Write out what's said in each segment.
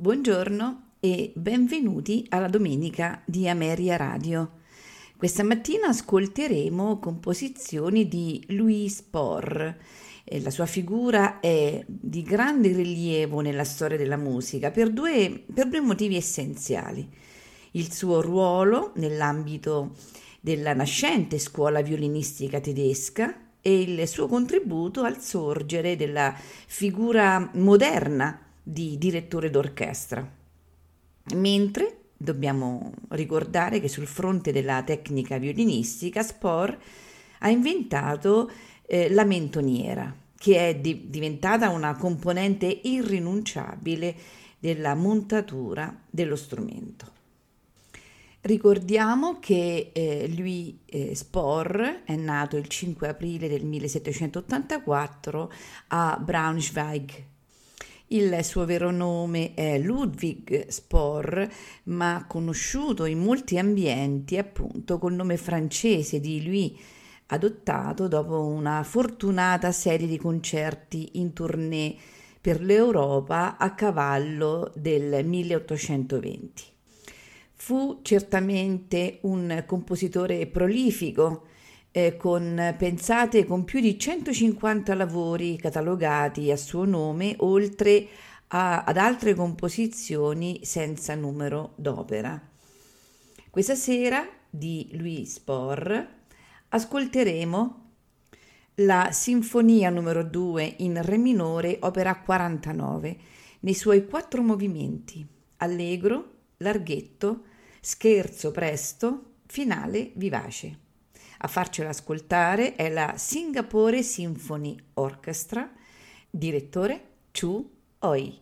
Buongiorno e benvenuti alla domenica di Ameria Radio. Questa mattina ascolteremo composizioni di Louis Spohr. La sua figura è di grande rilievo nella storia della musica per due, per due motivi essenziali. Il suo ruolo nell'ambito della nascente scuola violinistica tedesca e il suo contributo al sorgere della figura moderna di direttore d'orchestra. Mentre dobbiamo ricordare che sul fronte della tecnica violinistica Spohr ha inventato eh, la mentoniera, che è di- diventata una componente irrinunciabile della montatura dello strumento. Ricordiamo che eh, Louis eh, Spohr è nato il 5 aprile del 1784 a Braunschweig il suo vero nome è Ludwig Spohr, ma conosciuto in molti ambienti appunto col nome francese di Louis, adottato dopo una fortunata serie di concerti in tournée per l'Europa a cavallo del 1820. Fu certamente un compositore prolifico, eh, con, pensate, con più di 150 lavori catalogati a suo nome, oltre a, ad altre composizioni senza numero d'opera. Questa sera di Louis Spohr ascolteremo la Sinfonia numero 2 in Re minore, opera 49, nei suoi quattro movimenti: allegro, larghetto, scherzo presto, finale vivace. A farcela ascoltare è la Singapore Symphony Orchestra, direttore Chu Oi.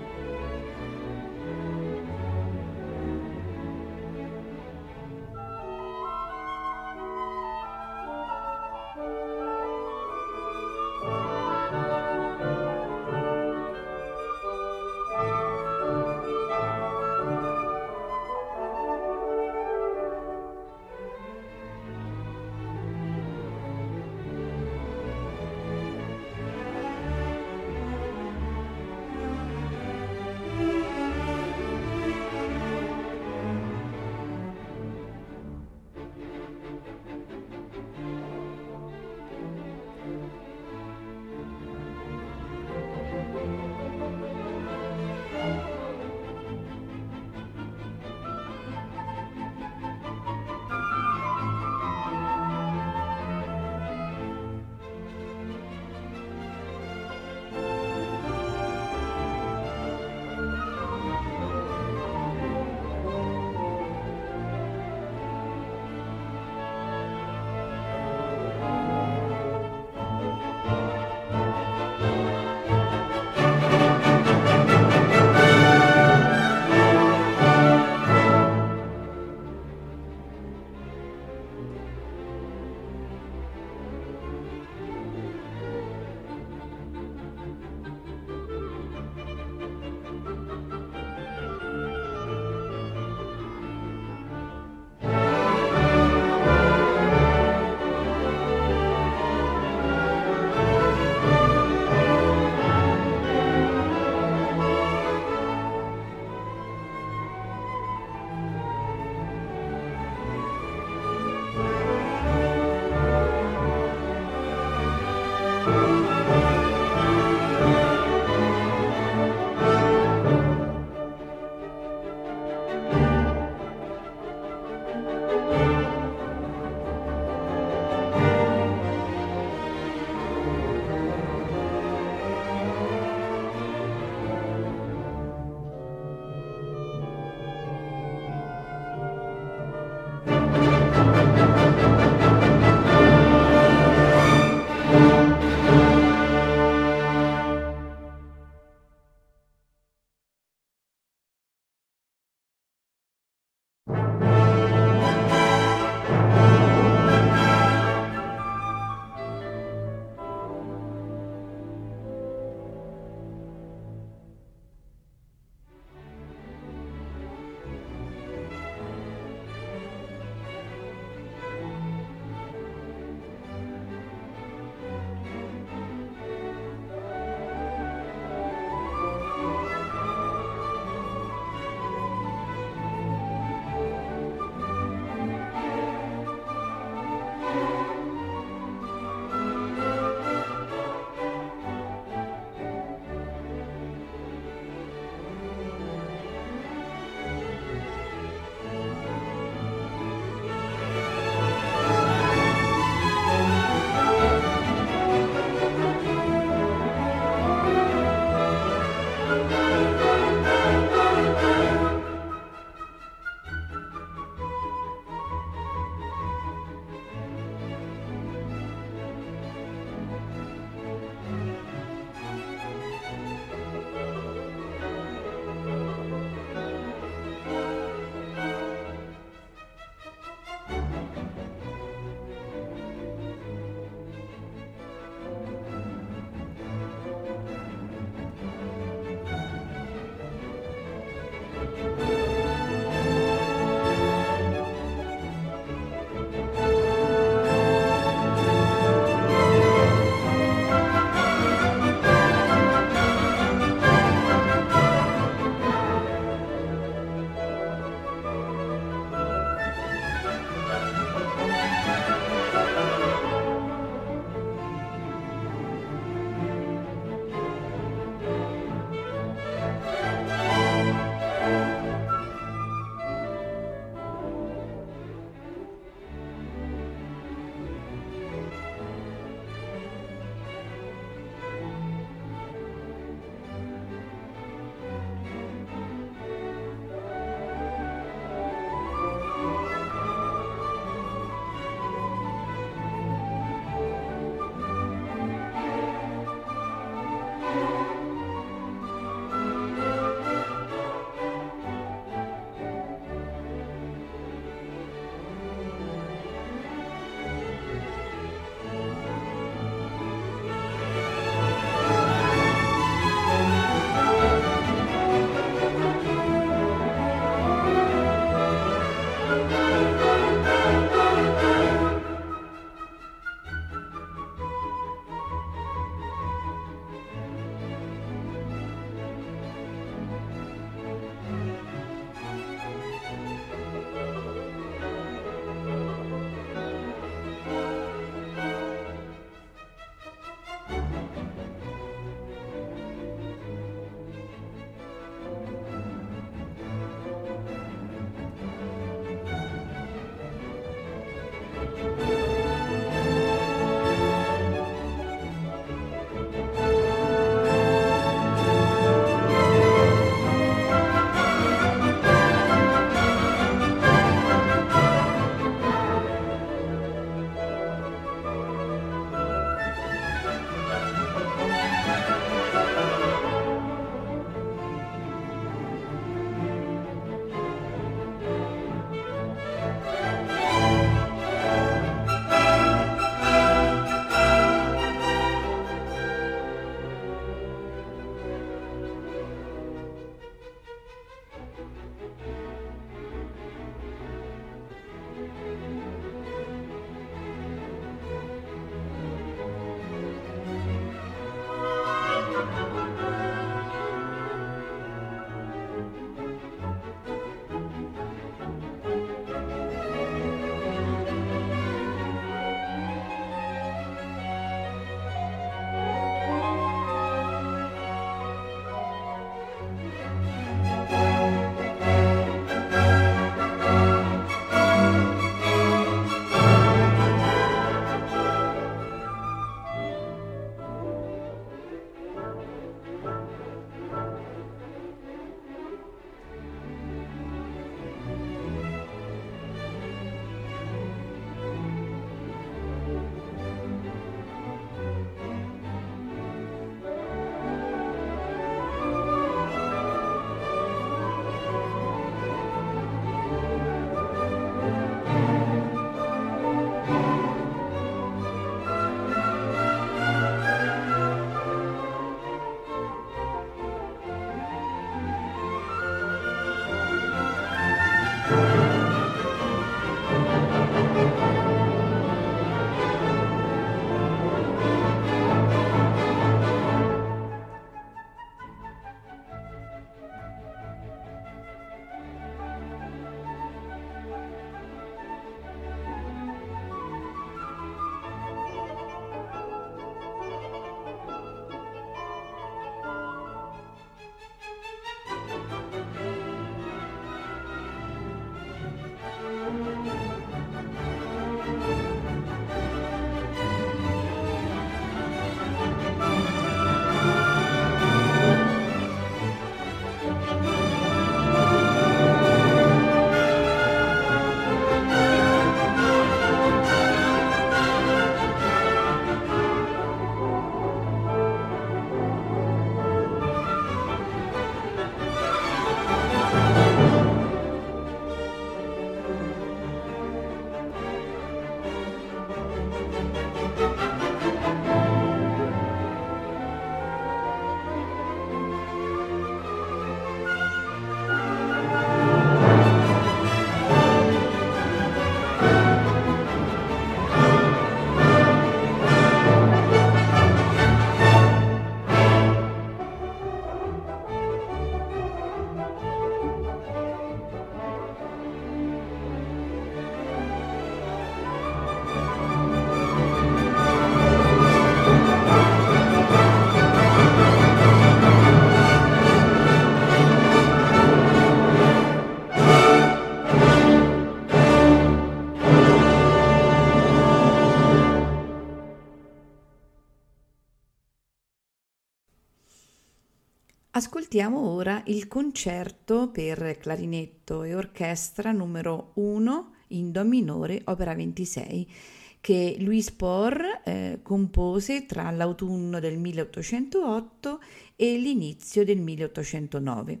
Ascoltiamo ora il concerto per clarinetto e orchestra numero 1 in Do minore, opera 26, che Louis Por eh, compose tra l'autunno del 1808 e l'inizio del 1809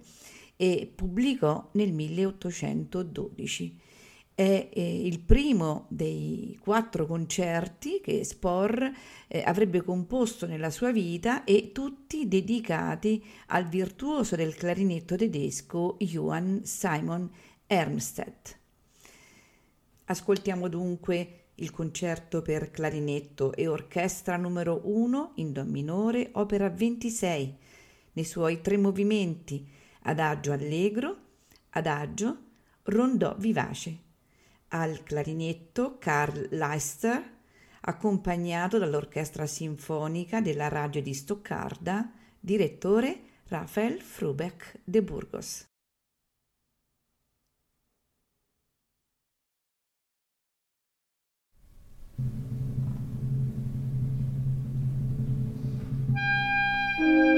e pubblicò nel 1812 è eh, il primo dei quattro concerti che Spohr eh, avrebbe composto nella sua vita e tutti dedicati al virtuoso del clarinetto tedesco Johann Simon Ermstedt. Ascoltiamo dunque il concerto per clarinetto e orchestra numero 1 in Do minore, opera 26, nei suoi tre movimenti, adagio allegro, adagio, rondò vivace al clarinetto Carl Leister, accompagnato dall'Orchestra Sinfonica della Radio di Stoccarda, direttore Rafael Frubeck de Burgos. thank